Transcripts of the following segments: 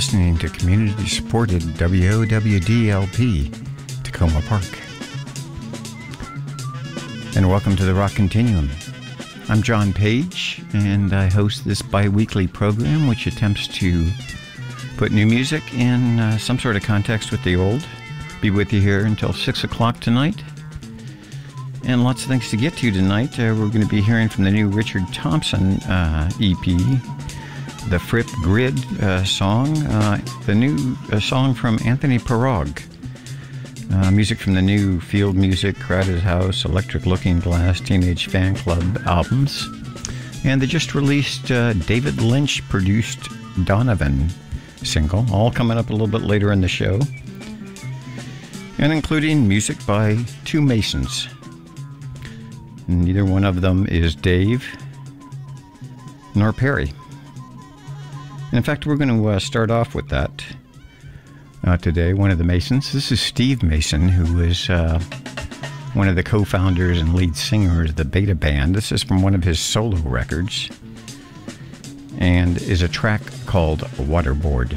listening to community supported WOWDLP, Takoma Park. And welcome to the Rock Continuum. I'm John Page, and I host this bi weekly program which attempts to put new music in uh, some sort of context with the old. Be with you here until 6 o'clock tonight. And lots of things to get to tonight. Uh, we're going to be hearing from the new Richard Thompson uh, EP, the Fripp Grid uh, song, uh, the new uh, song from Anthony Pirog, uh, music from the new Field Music, Crowded House, Electric Looking Glass, Teenage Fanclub albums, and the just released David Lynch produced Donovan single, all coming up a little bit later in the show, and including music by two Masons. Neither one of them is Dave nor Perry. In fact, we're going to uh, start off with that uh, today. One of the Masons. This is Steve Mason, who is uh, one of the co founders and lead singers of the Beta Band. This is from one of his solo records and is a track called Waterboard.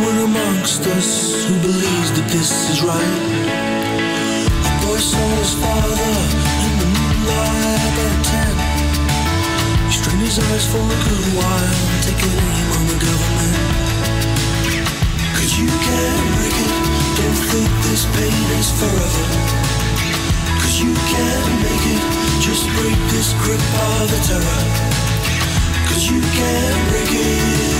somewhere amongst us who believes that this is right. A boy saw his father in the moonlight at ten. He strained his eyes for a good while, taking aim on the government. Cause you can't break it, don't think this pain is forever. Cause you can't make it, just break this grip of the terror. Cause you can't break it.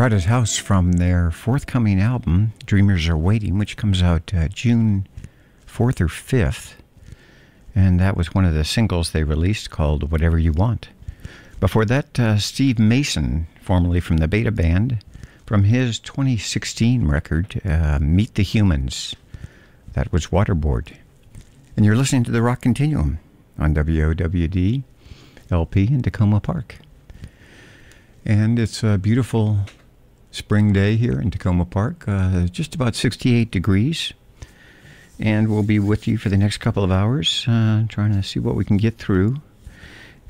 Crowded House from their forthcoming album, Dreamers Are Waiting, which comes out uh, June 4th or 5th. And that was one of the singles they released called Whatever You Want. Before that, uh, Steve Mason, formerly from the Beta Band, from his 2016 record, uh, Meet the Humans. That was Waterboard. And you're listening to the Rock Continuum on WOWD LP in Takoma Park. And it's a beautiful spring day here in Takoma Park, uh, just about 68 degrees. And we'll be with you for the next couple of hours, uh, trying to see what we can get through.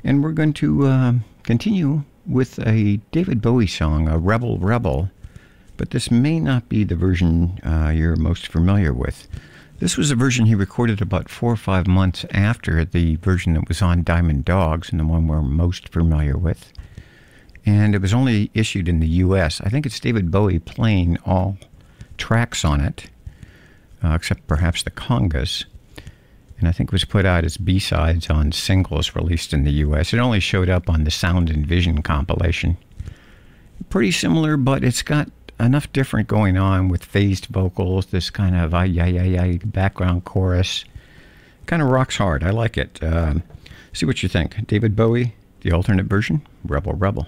And we're going to uh, continue with a David Bowie song, a Rebel Rebel. But this may not be the version uh, you're most familiar with. This was a version he recorded about four or five months after the version that was on Diamond Dogs and the one we're most familiar with and it was only issued in the U.S. I think it's David Bowie playing all tracks on it, uh, except perhaps the congas. And I think it was put out as B sides on singles released in the U.S. It only showed up on the Sound and Vision compilation. Pretty similar, but it's got enough different going on with phased vocals, this kind of ay, ay, ay, ay background chorus. Kind of rocks hard. I like it. Um, see what you think. David Bowie, the alternate version, Rebel Rebel.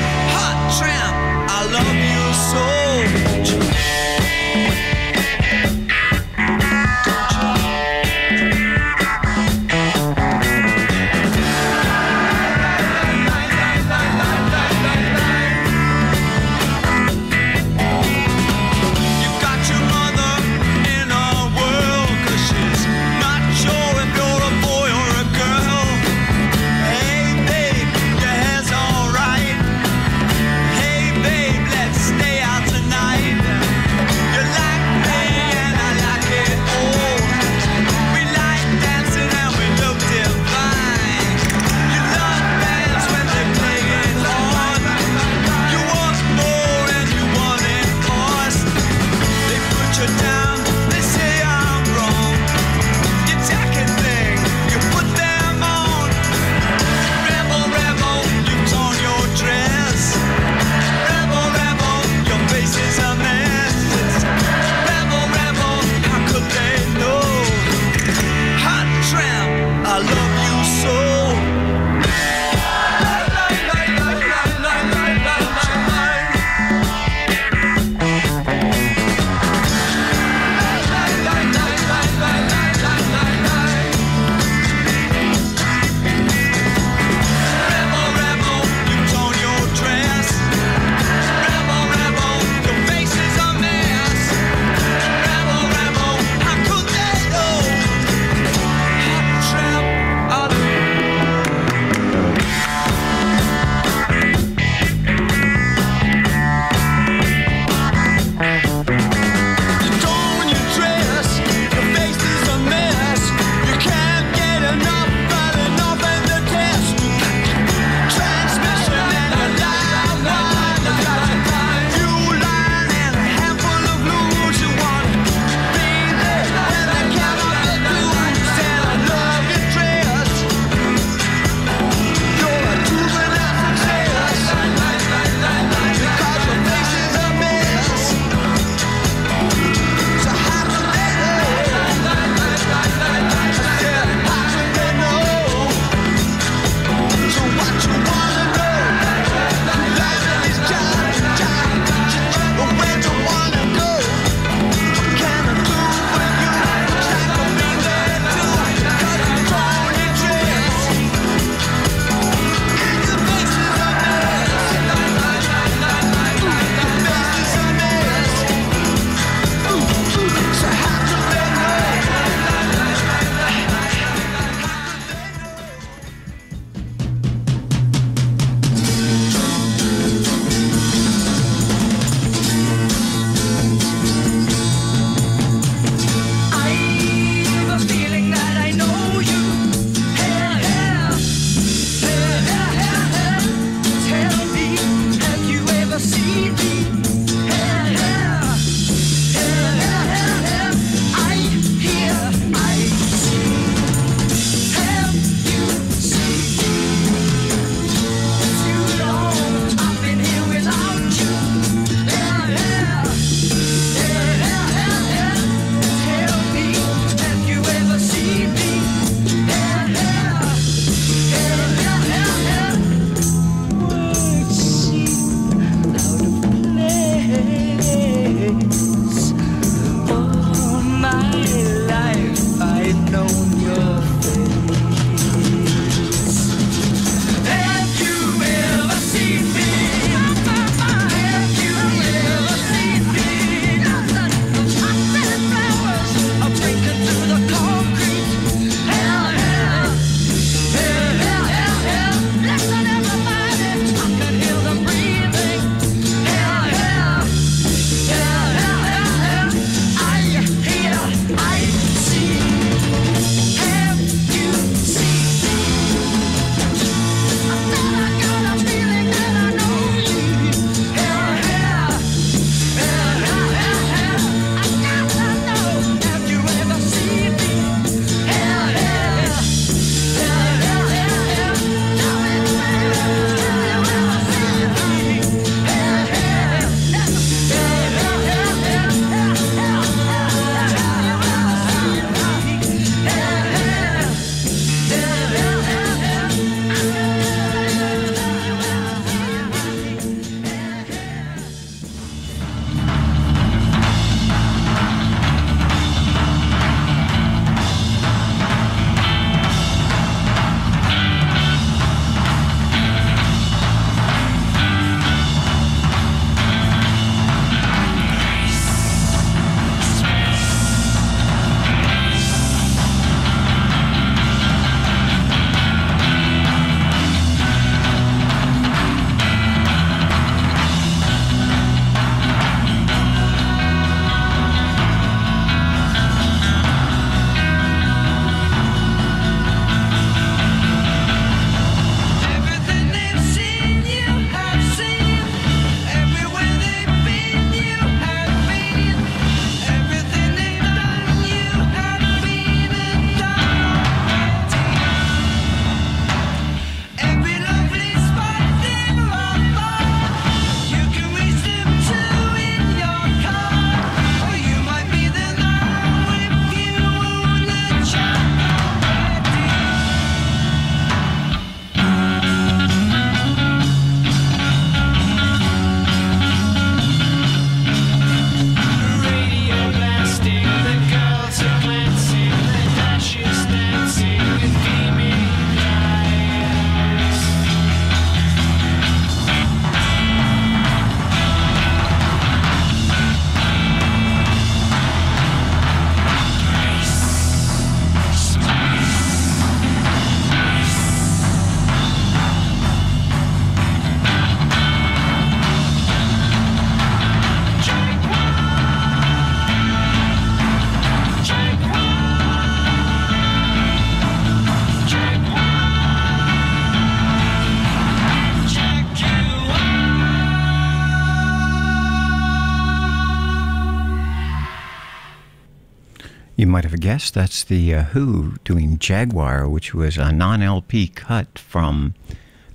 have guessed that's the uh, Who doing Jaguar, which was a non LP cut from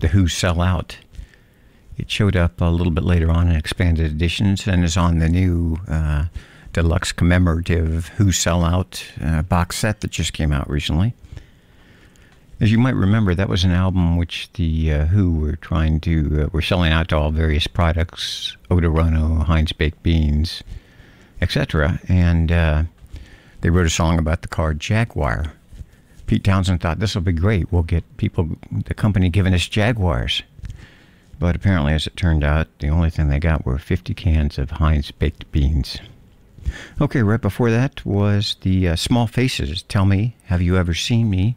the Who Sell Out. It showed up a little bit later on in expanded editions and is on the new uh, deluxe commemorative Who Sell Out uh, box set that just came out recently. As you might remember, that was an album which the uh, Who were trying to uh, were selling out to all various products, Odorono, Heinz baked beans, etc. And uh, they wrote a song about the car Jaguar. Pete Townshend thought this will be great. We'll get people, the company giving us Jaguars. But apparently, as it turned out, the only thing they got were 50 cans of Heinz baked beans. Okay, right before that was the uh, Small Faces. Tell me, have you ever seen me?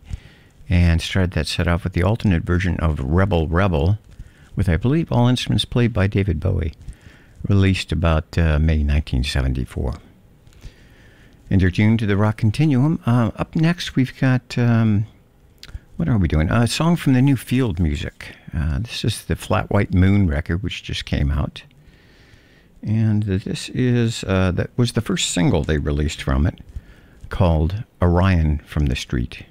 and started that set off with the alternate version of Rebel Rebel, with I believe all instruments played by David Bowie, released about uh, May 1974. And you're tuned to the Rock Continuum. Uh, up next, we've got um, what are we doing? a song from the new Field Music. Uh, this is the Flat White Moon record, which just came out. And this is uh, that was the first single they released from it, called Orion from the Street.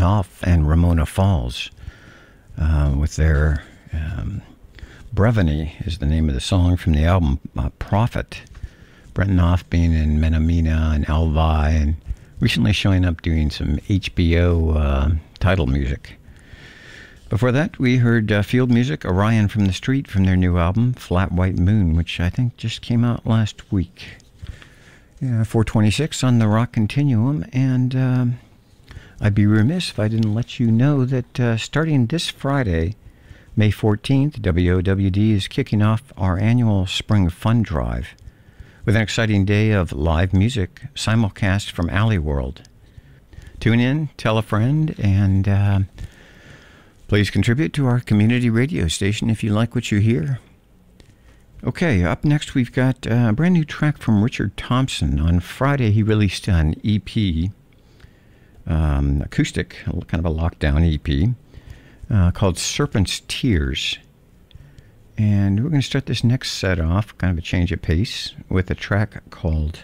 Knopf and Ramona Falls uh, with their um, Brevity is the name of the song from the album uh, Prophet. Brent Knopf being in Menomena and EL VY and recently showing up doing some HBO uh, title music. Before that, we heard uh, field music, Orion from the Street from their new album, Flat White Moon, which I think just came out last week. Yeah, 426 on the Rock Continuum, and um, I'd be remiss if I didn't let you know that uh, starting this Friday, May 14th, WOWD is kicking off our annual Spring Fun Drive with an exciting day of live music simulcast from Alley World. Tune in, tell a friend, and uh, please contribute to our community radio station if you like what you hear. Okay, up next we've got uh, a brand new track from Richard Thompson. On Friday, he released an EP, um, acoustic, kind of a lockdown EP, uh, called Serpent's Tears. And we're going to start this next set off, kind of a change of pace, with a track called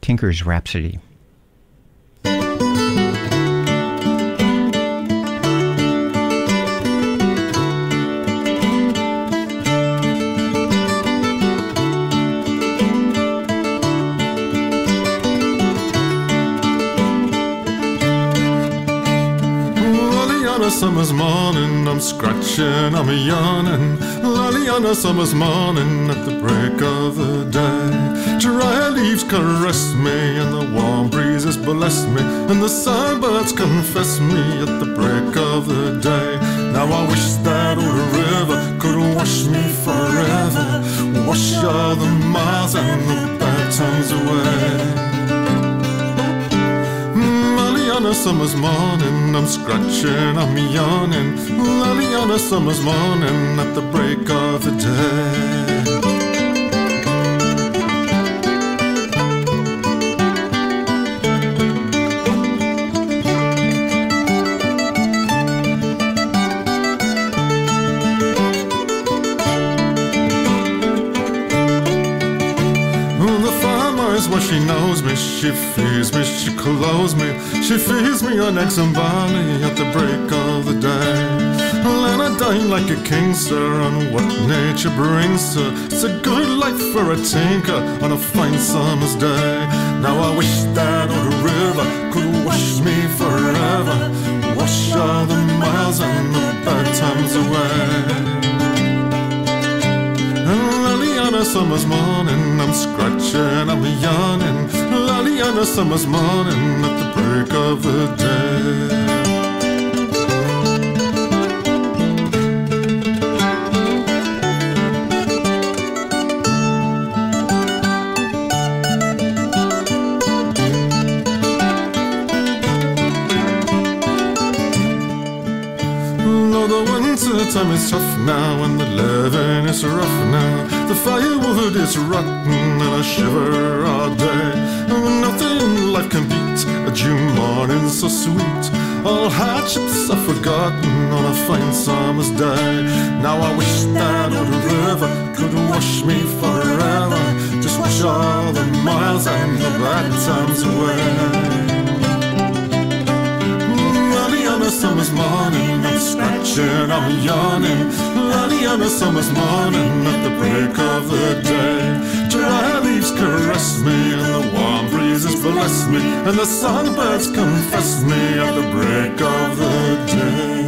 Tinker's Rhapsody. Summer's morning, I'm scratching, I'm yawning. Lolly on a summer's morning at the break of the day. Dry leaves caress me, and the warm breezes bless me, and the sunbirds confess me at the break of the day. Now I wish that old river could wash me forever, wash all the miles and the bad times away. On a summer's morning, I'm scratching, I'm yawning. Lolly on a summer's morning at the break of the day. She knows me, she feeds me, she clothes me, she feeds me on eggs and barley at the break of the day. And I dine like a king, sir, on what nature brings her. It's a good life for a tinker on a fine summer's day. Now I wish that old river could wash me forever, wash all the miles and the bad times away. And on a summer's morning, I'm scratching, I'm yawning. Early on a summer's morning, at the break of the day. Time is tough now and the living is rough now, the firewood is rotten and I shiver all day. Nothing in life can beat a June morning so sweet. All hardships are forgotten on a fine summer's day. Now I wish that old river could wash me forever, just wash all the miles and the bad times away. Summer's morning, I'm scratching, I'm yawning. Early on a summer's morning, at the break of the day. Dry leaves caress me, and the warm breezes bless me, and the songbirds confess me at the break of the day.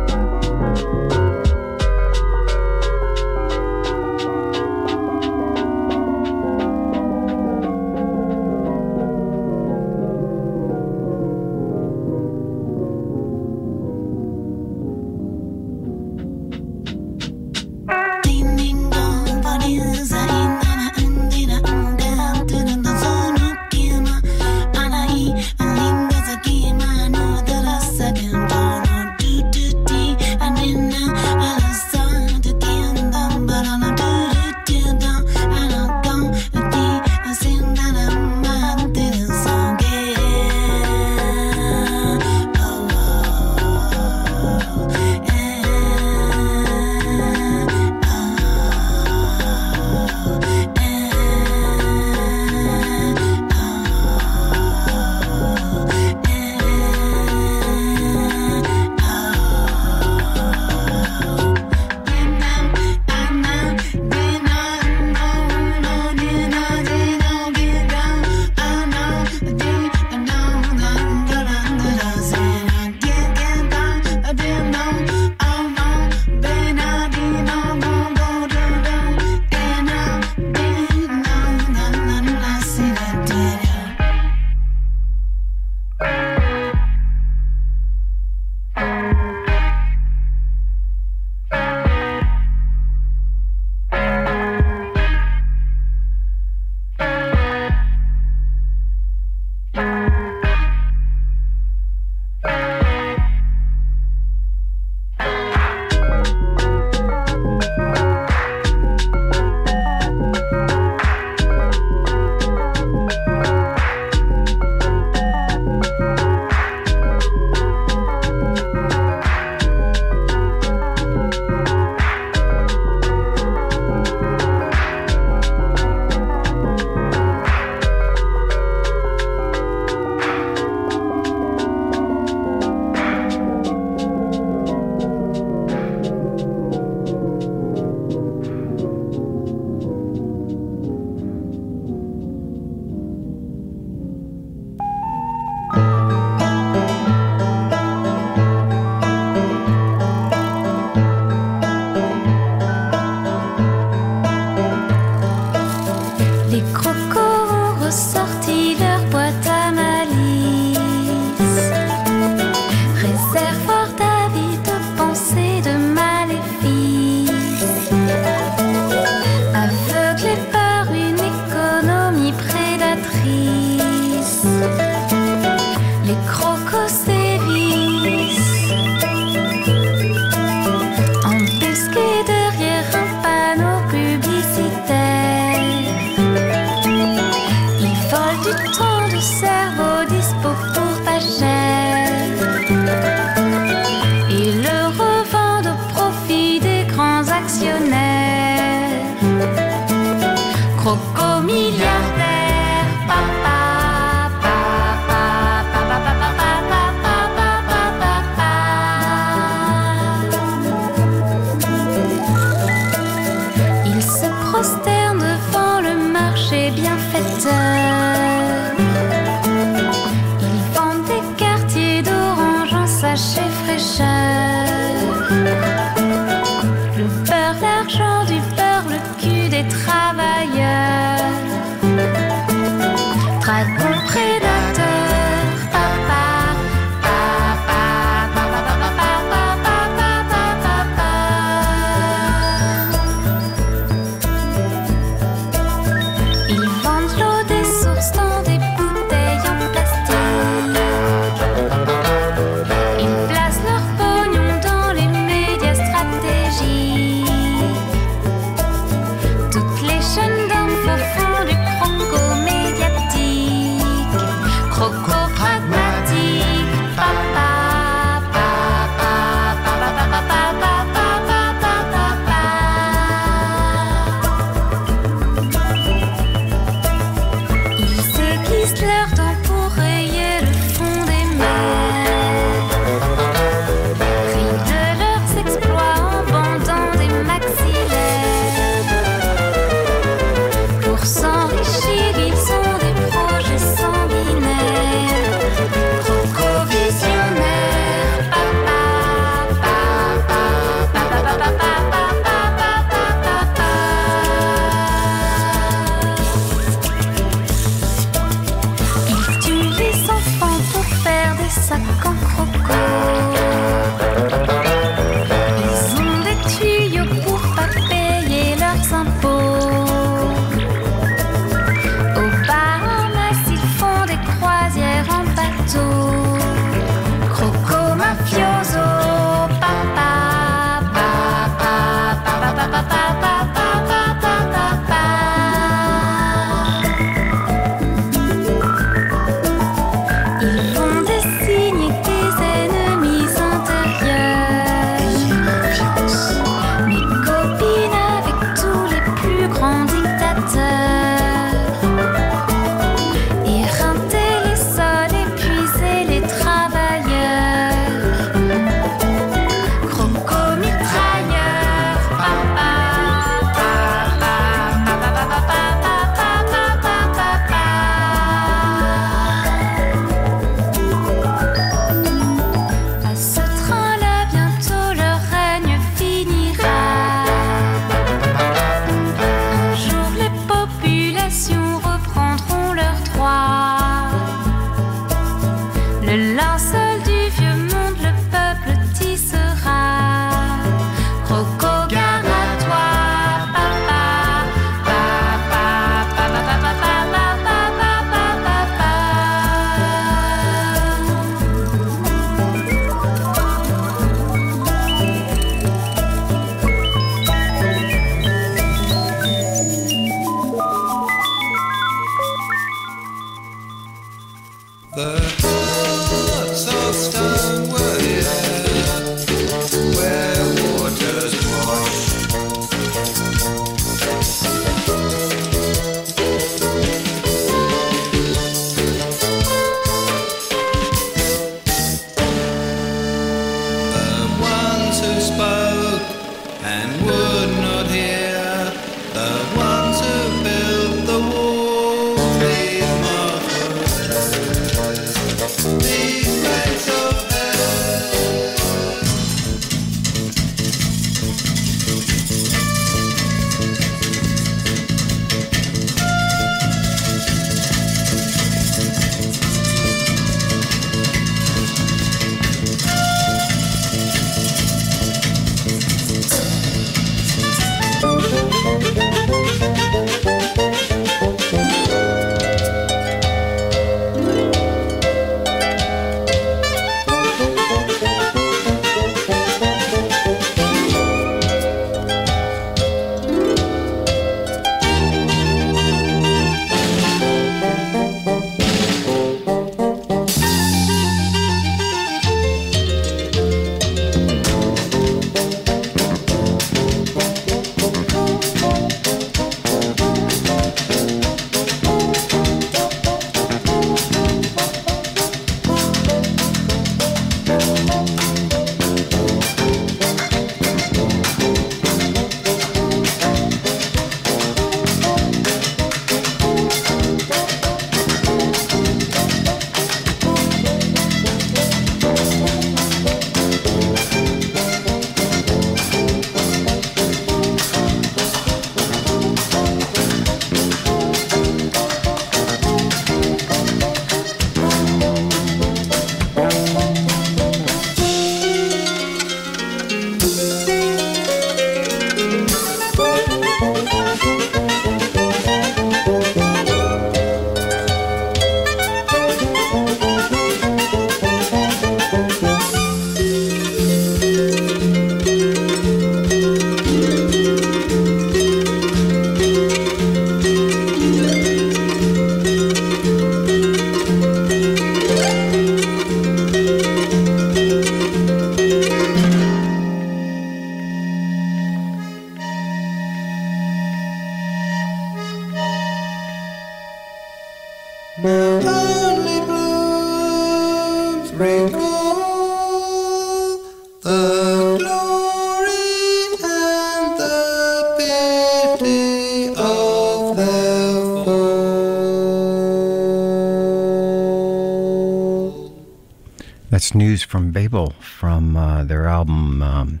From Babel from uh, their album um,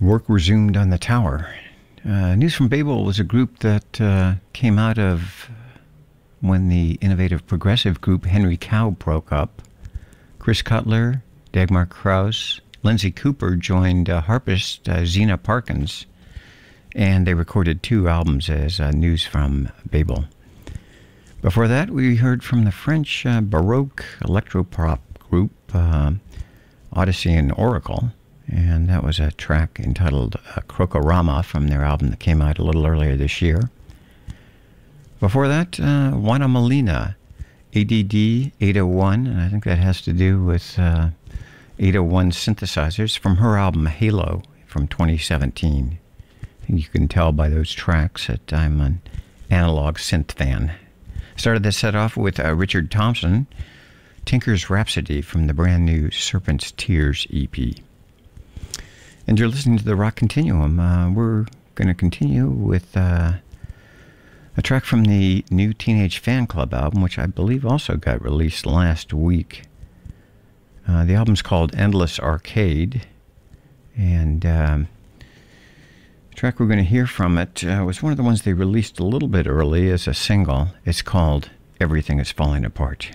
Work Resumed on the Tower. Uh, news from Babel was a group that uh, came out of when the innovative progressive group Henry Cow broke up. Chris Cutler, Dagmar Krause, Lindsay Cooper joined uh, harpist uh, Zeena Parkins, and they recorded two albums as uh, news from Babel. Before that, we heard from the French uh, Baroque electropop group uh, Odessey and Oracle, and that was a track entitled uh, Crocorama from their album that came out a little earlier this year. Before that, uh, Juana Molina, ADD 801, and I think that has to do with uh, 801 synthesizers from her album Halo from 2017. I think you can tell by those tracks that I'm an analog synth fan. Started this set off with uh, Richard Thompson, Tinker's Rhapsody from the brand new Serpent's Tears EP. And you're listening to the Rock Continuum. Uh, we're going to continue with uh, a track from the new Teenage Fanclub album, which I believe also got released last week. Uh, the album's called Endless Arcade, and um, the track we're going to hear from it uh, was one of the ones they released a little bit early as a single. It's called Everything is Falling Apart.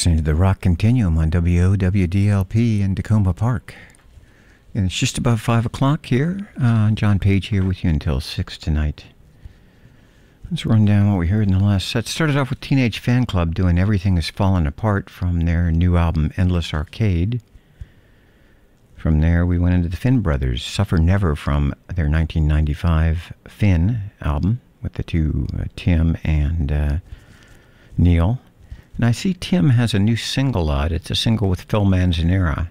Listening to the Rock Continuum on WOWDLP in Takoma Park. And it's just about 5 o'clock here. Uh, John Page here with you until 6 tonight. Let's run down what we heard in the last set. Started off with Teenage Fanclub doing Everything Is Fallen Apart from their new album Endless Arcade. From there, we went into the Finn Brothers, Suffer Never from their 1995 Finn album with the two, uh, Tim and uh, Neil. And I see Tim has a new single out. It's a single with Phil Manzanera.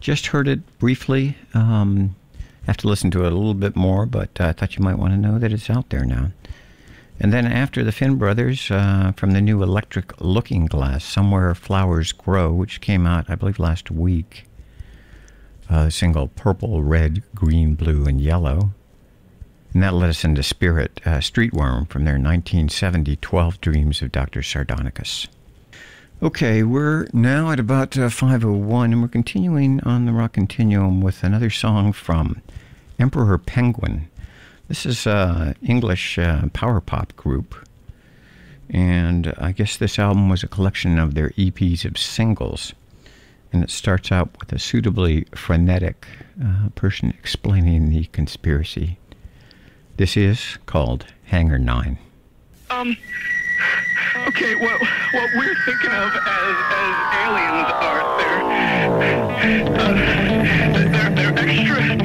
Just heard it briefly. Um, have to listen to it a little bit more, but uh, I thought you might want to know that it's out there now. And then after the Finn Brothers, uh, from the new Electric Looking Glass, Somewhere Flowers Grow, which came out, I believe, last week. Uh, single Purple, Red, Green, Blue, and Yellow. And that led us into Spirit, uh, Streetworm from their 1970 12 Dreams of Dr. Sardonicus. Okay, we're now at about uh, 5.01, and we're continuing on the rock continuum with another song from Emperor Penguin. This is a English uh, power pop group, and I guess this album was a collection of their EPs of singles. And it starts out with a suitably frenetic uh, person explaining the conspiracy. This is called Hanger Nine. Um. Okay, what what we're thinking of as as aliens are they're uh, they're, they're extra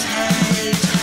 turned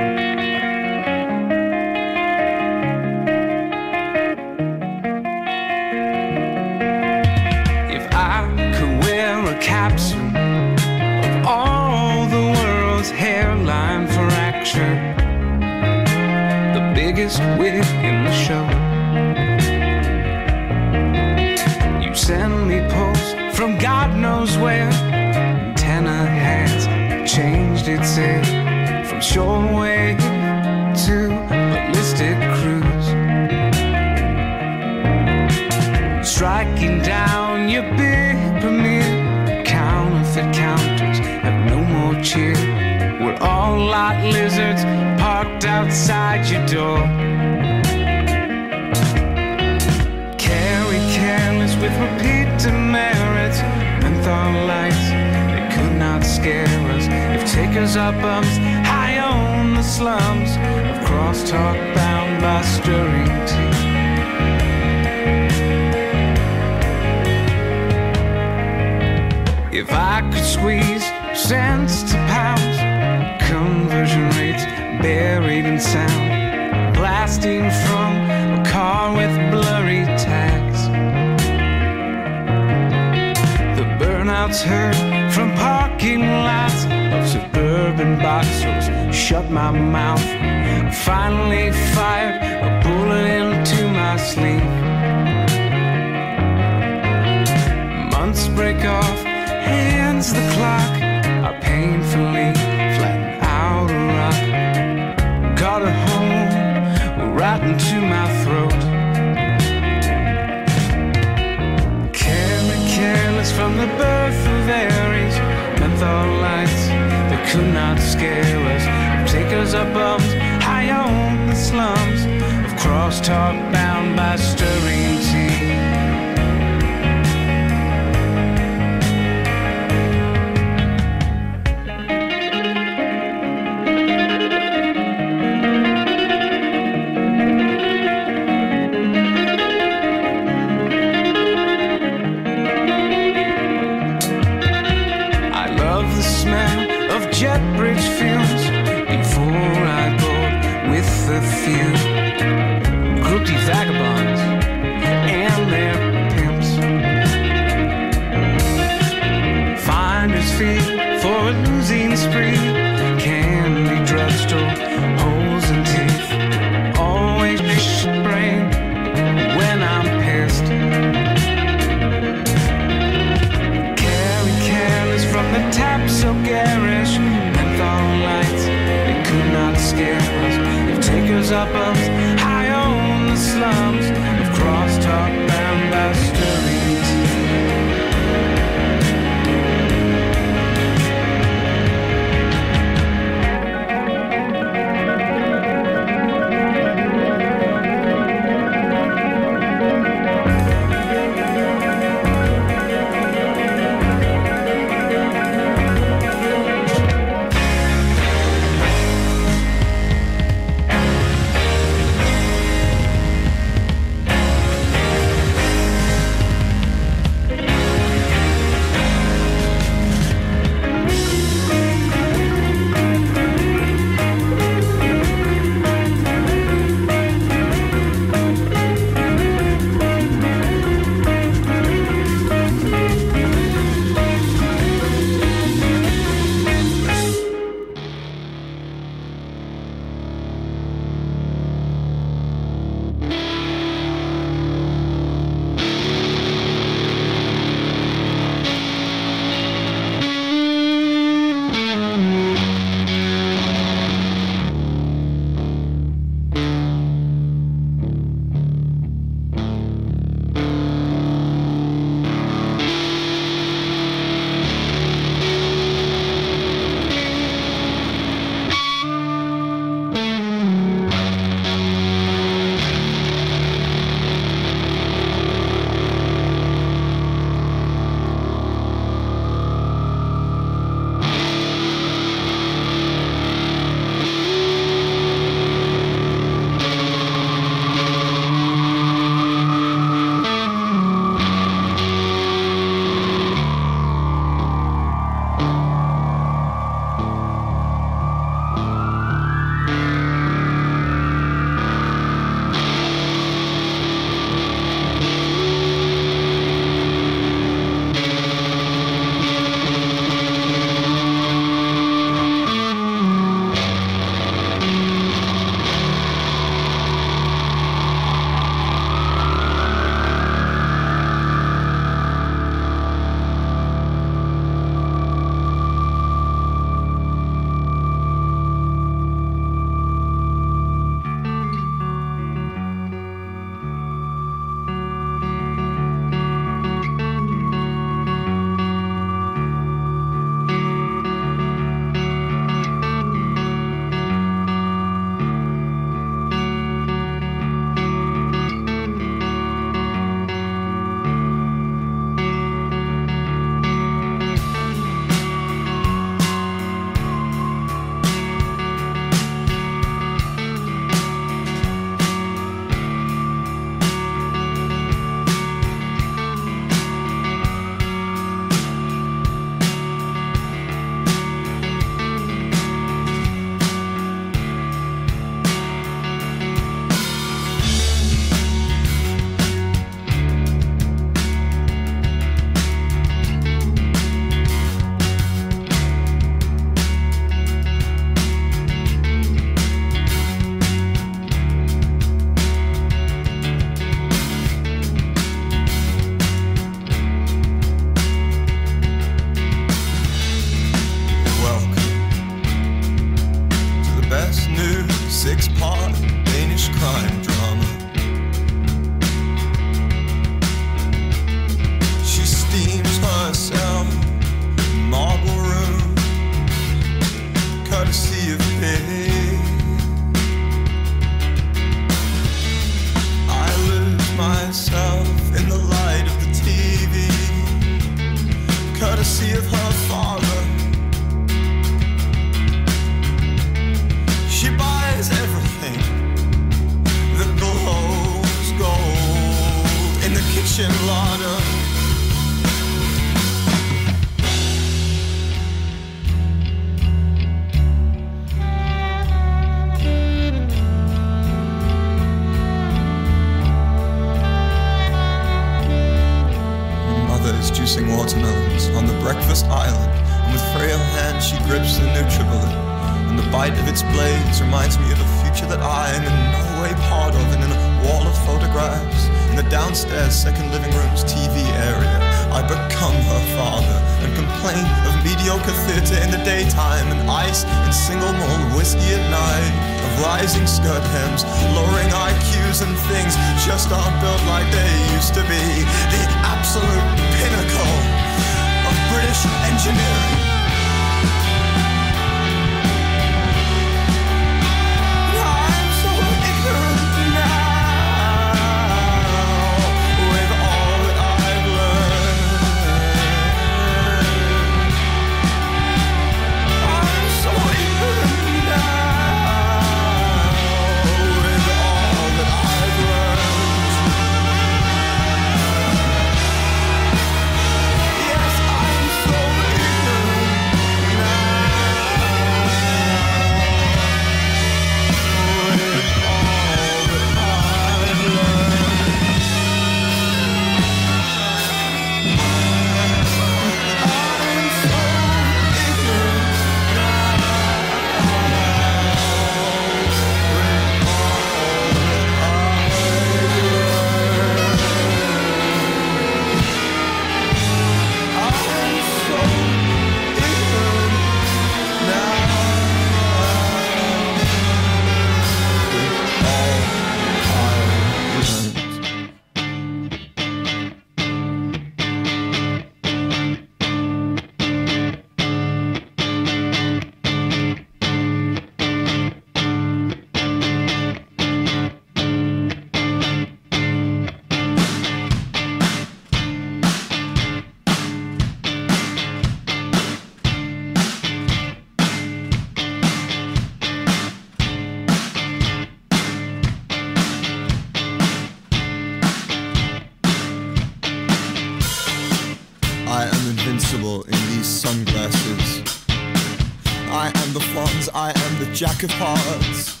of hearts.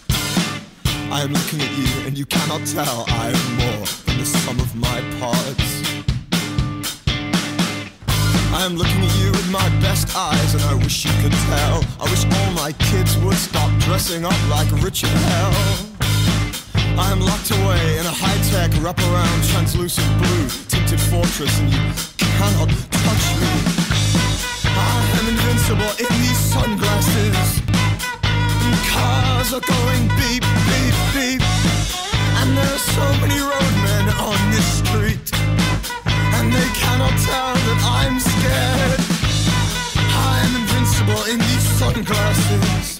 I am looking at you and you cannot tell I am more than the sum of my parts. I am looking at you with my best eyes and I wish you could tell. I wish all my kids would stop dressing up like Richard Hell. I am locked away in a high-tech wraparound translucent blue tinted fortress and you cannot touch me. I am invincible in these sunglasses cars are going beep, beep, beep. And there are so many roadmen on this street. And they cannot tell that I'm scared. I am invincible in these sunglasses.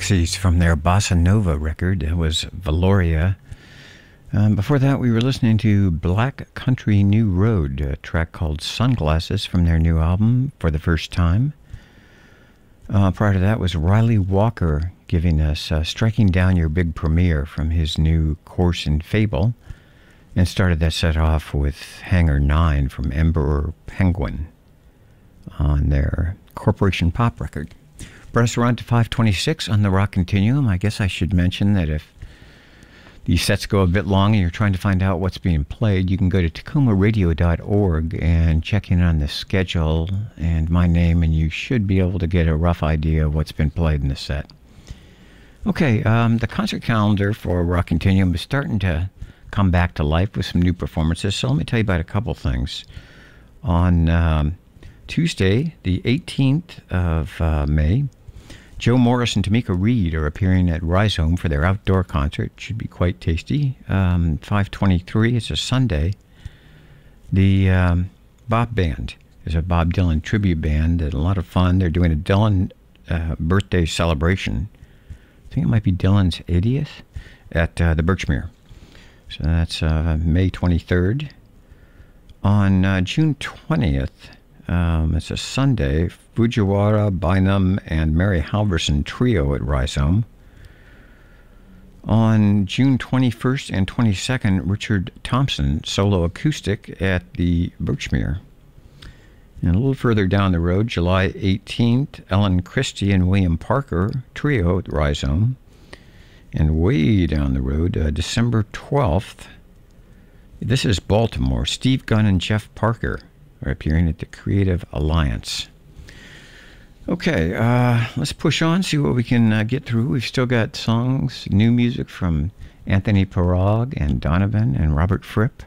Pixies from their Bossa Nova record that was Velouria. Um, before that, we were listening to Black Country New Road, a track called Sunglasses from their new album for the first time. Uh, prior to that was Ryley Walker giving us uh, Striking Down Your Big Premiere from his new Course in Fable, and started that set off with Hanger 9 from Emperor Penguin on their Corporation Pop record. Us around to 526 on the Rock Continuum. I guess I should mention that if these sets go a bit long and you're trying to find out what's being played, you can go to takomaradio.org and check in on the schedule and my name, and you should be able to get a rough idea of what's been played in the set. Okay, um, the concert calendar for Rock Continuum is starting to come back to life with some new performances, so let me tell you about a couple things. On um, Tuesday, the 18th of uh, May, Joe Morris and Tomeka Reid are appearing at Rhizome for their outdoor concert. Should be quite tasty. Um, 523, it's a Sunday. The um, Bob Band is a Bob Dylan tribute band. A lot of fun. They're doing a Dylan uh, birthday celebration. I think it might be Dylan's 80th at uh, the Birchmere. So that's uh, May 23rd. On uh, June 20th, um, it's a Sunday. Fujiwara, Bynum, and Mary Halvorson trio at Rhizome. On June 21st and 22nd, Richard Thompson solo acoustic at the Birchmere. And a little further down the road, July 18th, Ellen Christi and William Parker trio at Rhizome. And way down the road, uh, December 12th, this is Baltimore. Steve Gunn and Jeff Parker are appearing at the Creative Alliance. Okay, uh, let's push on, see what we can uh, get through. We've still got songs, new music from Anthony Pirog and Donovan and Robert Fripp.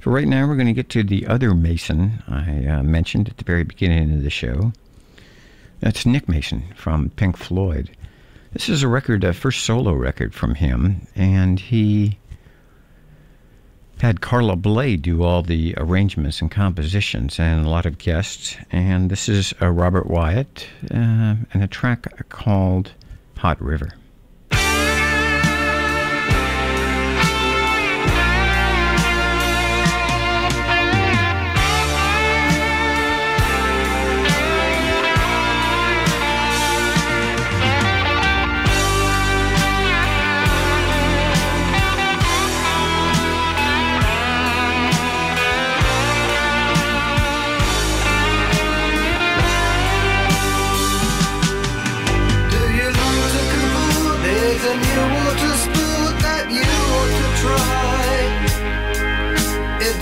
For right now, we're going to get to the other Mason I uh, mentioned at the very beginning of the show. That's Nick Mason from Pink Floyd. This is a record, a first solo record from him, and he had Carla Bley do all the arrangements and compositions and a lot of guests. And this is uh, Robert Wyatt uh, and a track called Hot River.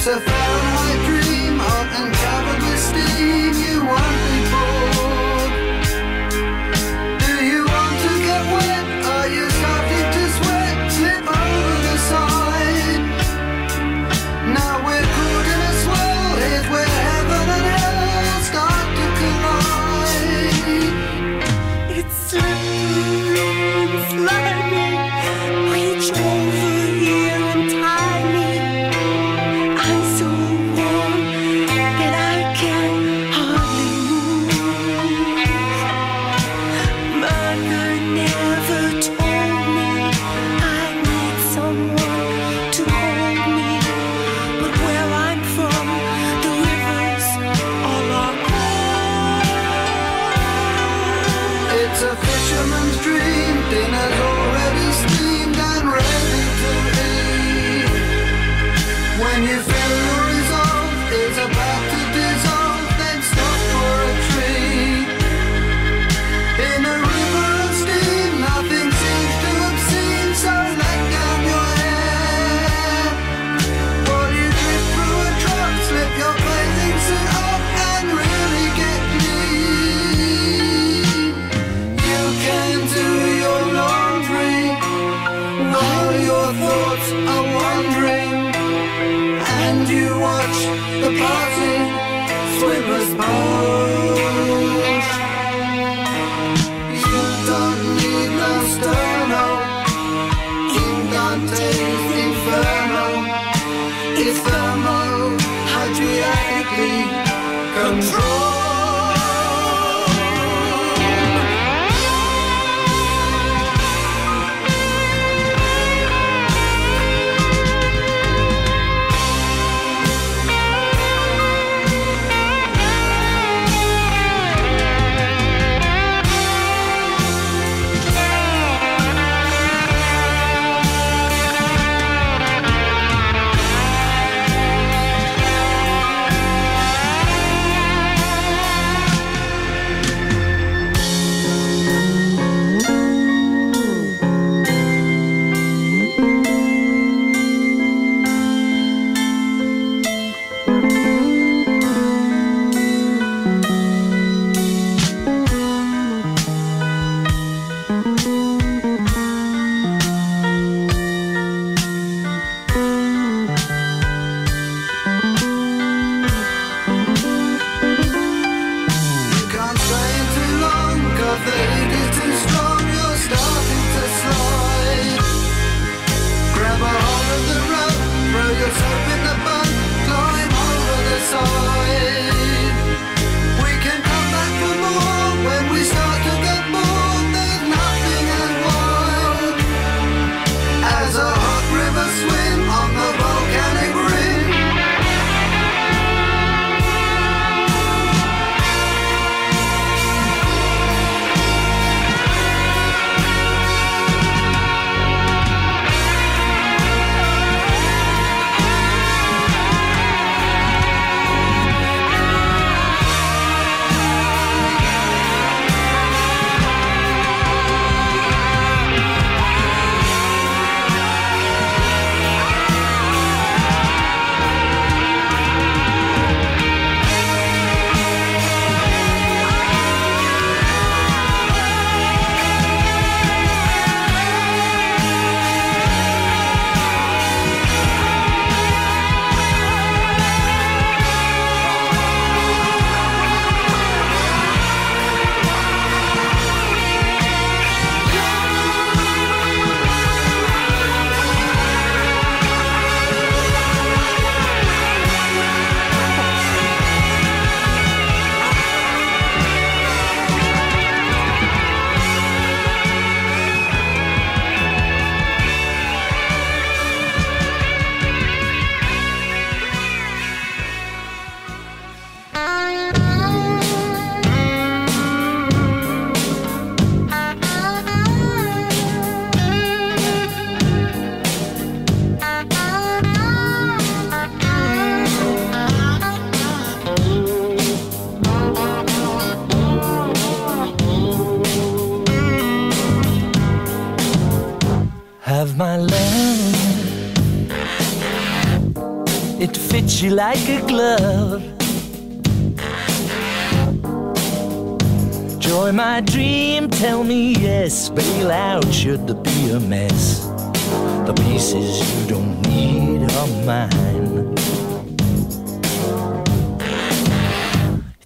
to find Fits you like a glove. Joy, my dream, tell me yes. Bail out should there be a mess. The pieces you don't need are mine.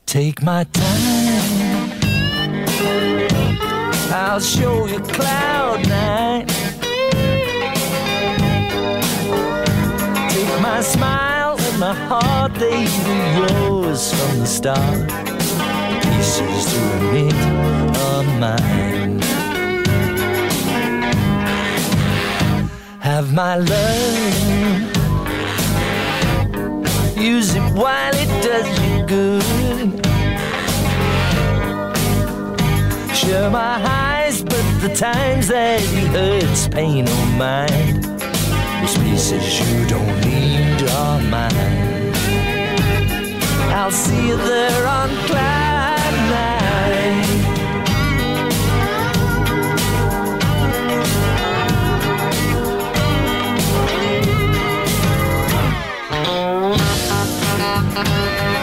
Take my time. I'll show you cloud nine. Take my smile my heart, they were yours from the start. Pieces to admit are mine. Have my love. Use it while it does you good. Share my highs, but the times that it hurts, pain or mind. Those pieces you don't need are mine. I'll see you there on cloud nine. take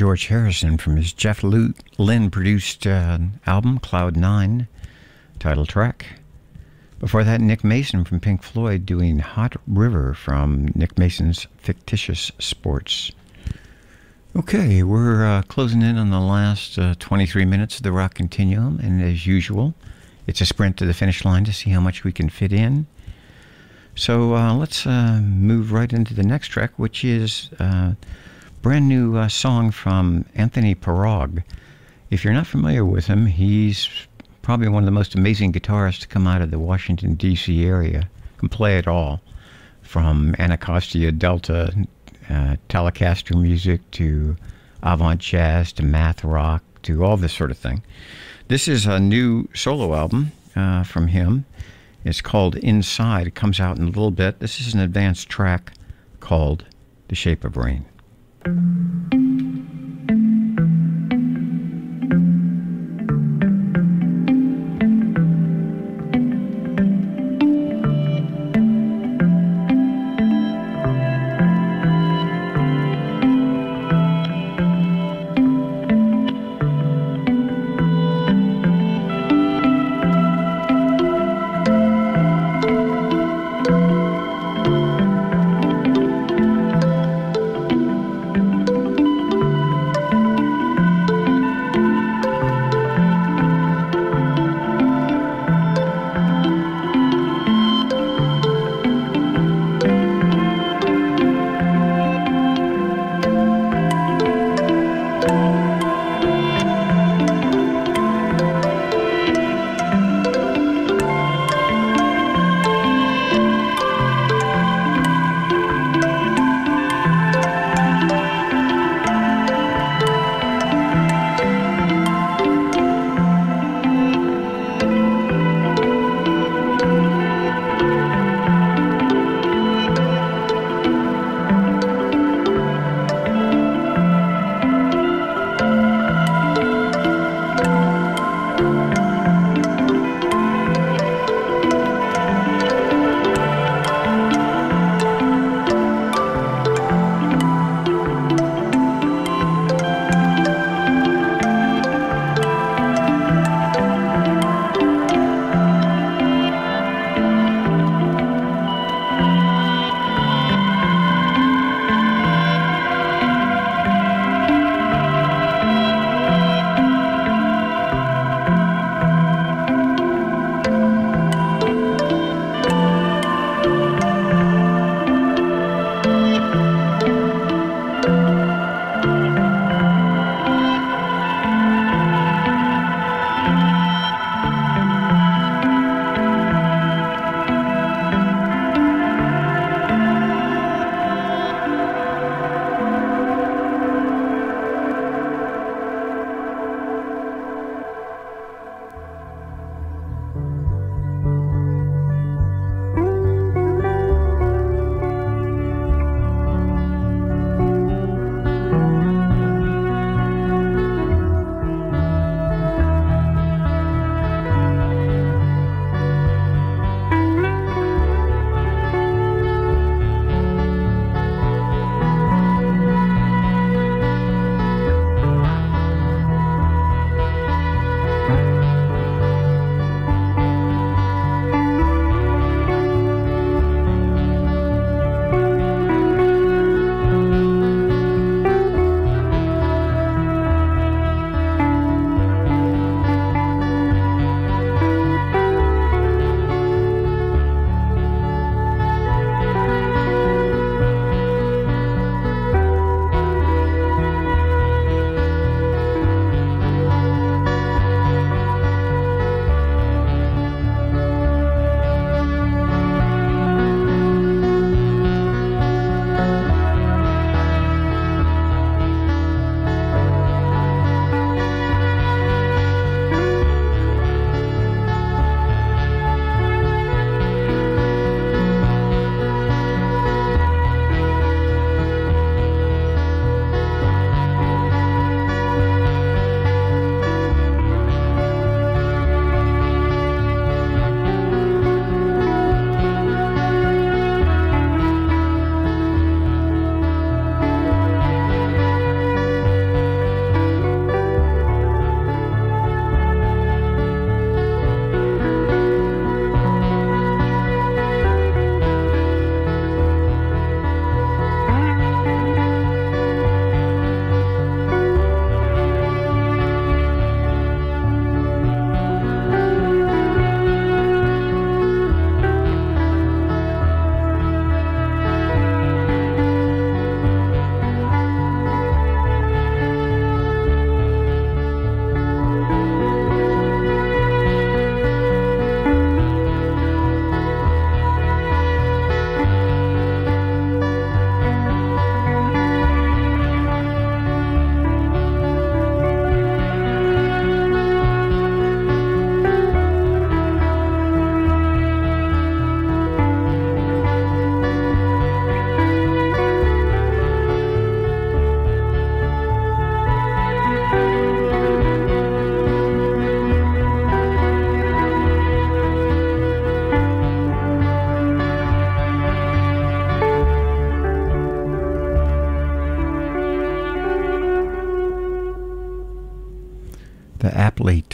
George Harrison from his Jeff Lynne produced uh, album, Cloud Nine, title track. Before that, Nick Mason from Pink Floyd doing Hot River from Nick Mason's Fictitious Sports. Okay, we're uh, closing in on the last uh, 23 minutes of the Rock Continuum, and as usual, it's a sprint to the finish line to see how much we can fit in. So uh, let's uh, move right into the next track, which is uh, brand new uh, song from Anthony Pirog. If you're not familiar with him, he's probably one of the most amazing guitarists to come out of the Washington, D.C. area. Can play it all from Anacostia Delta, uh, Telecaster music to avant jazz to math rock to all this sort of thing. This is a new solo album uh, from him. It's called Inside. It comes out in a little bit. This is an advanced track called The Shape of Rain. Thank you.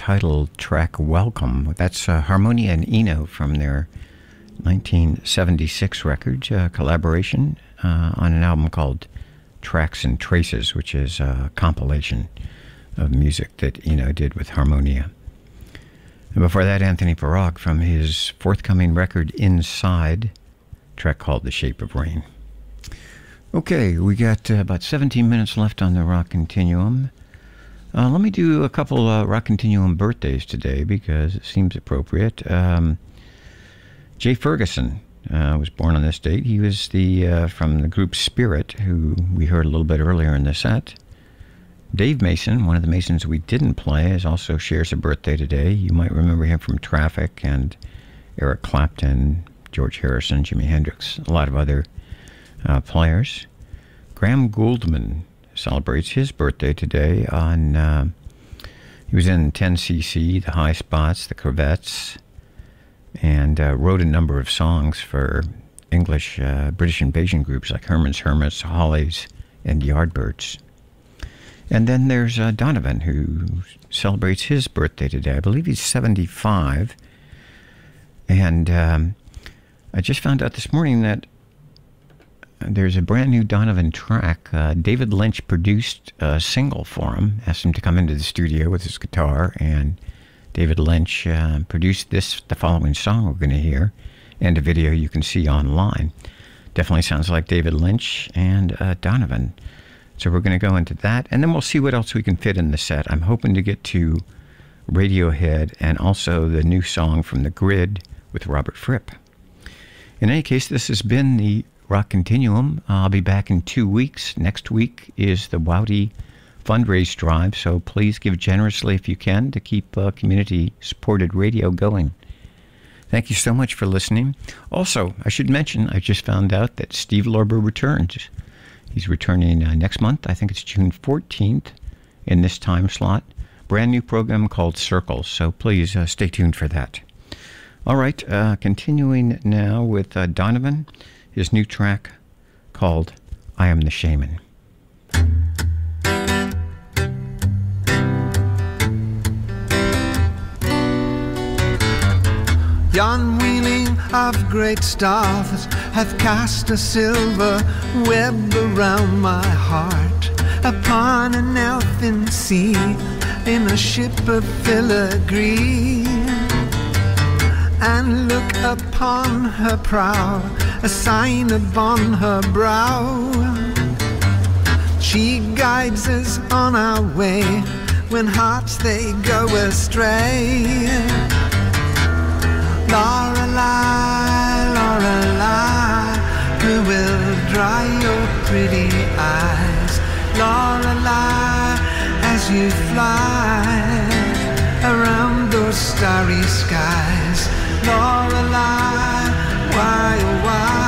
Title track Welcome. That's uh, Harmonia and Eno from their 1976 record uh, collaboration uh, on an album called Tracks and Traces, which is a compilation of music that Eno did with Harmonia. And before that, Anthony Pirog from his forthcoming record Inside, track called The Shape of Rain. Okay, we got uh, about 17 minutes left on the Rock Continuum. Uh, let me do a couple uh, Rock Continuum birthdays today because it seems appropriate. Um, Jay Ferguson uh, was born on this date. He was the uh, from the group Spirit, who we heard a little bit earlier in the set. Dave Mason, one of the Masons we didn't play, is also shares a birthday today. You might remember him from Traffic and Eric Clapton, George Harrison, Jimi Hendrix, a lot of other uh, players. Graham Gouldman celebrates his birthday today. On uh, he was in 10cc, the High Spots, the Corvettes, and uh, wrote a number of songs for English, uh, British invasion groups like Herman's Hermits, Hollies, and Yardbirds. And then there's uh, Donovan, who celebrates his birthday today. I believe he's 75. And um, I just found out this morning that there's a brand new Donovan track. Uh, David Lynch produced a single for him, asked him to come into the studio with his guitar, and David Lynch uh, produced this, the following song we're going to hear, and a video you can see online. Definitely sounds like David Lynch and uh, Donovan. So we're going to go into that, and then we'll see what else we can fit in the set. I'm hoping to get to Radiohead and also the new song from The Grid with Robert Fripp. In any case, this has been the Rock Continuum. I'll be back in two weeks. Next week is the WOWD fundraise drive, so please give generously if you can to keep uh, community supported radio going. Thank you so much for listening. Also, I should mention, I just found out that Steve Lorber returns. He's returning uh, next month. I think it's June 14th in this time slot. Brand new program called Circles, so please uh, stay tuned for that. All right, uh, continuing now with uh, Donovan, his new track called I Am the Shaman. Yon wheeling of great stars hath cast a silver web around my heart upon an elfin sea in a ship of filigree. And look upon her prow, a sign upon her brow. She guides us on our way when hearts they go astray. Lorelei, Lorelei, who will dry your pretty eyes? Lorelei, as you fly around those starry skies. Lorelei, why, oh why,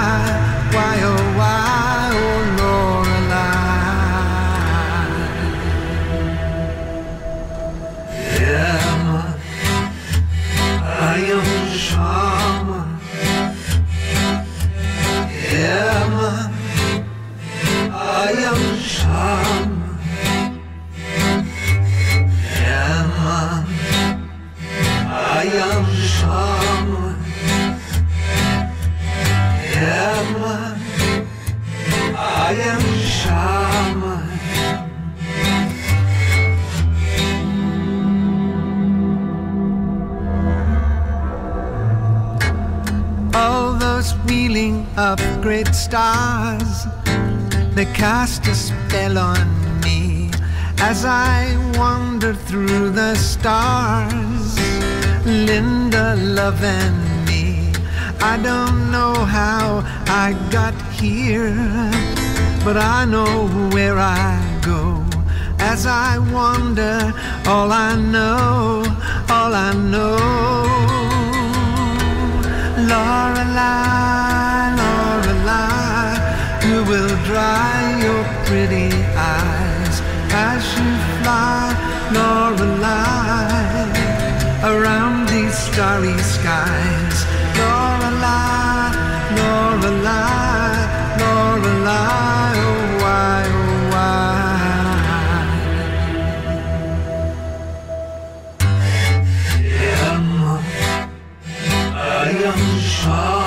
up great stars. They cast a spell on me as I wander through the stars. Linda love and me I don't know how I got here but I know where I go as I wander. All I know all I know Lorelei, will dry your pretty eyes as you fly, Lorelei, around these starry skies. Lorelei, Lorelei, Lorelei, oh why, oh why? I Am, I am shy.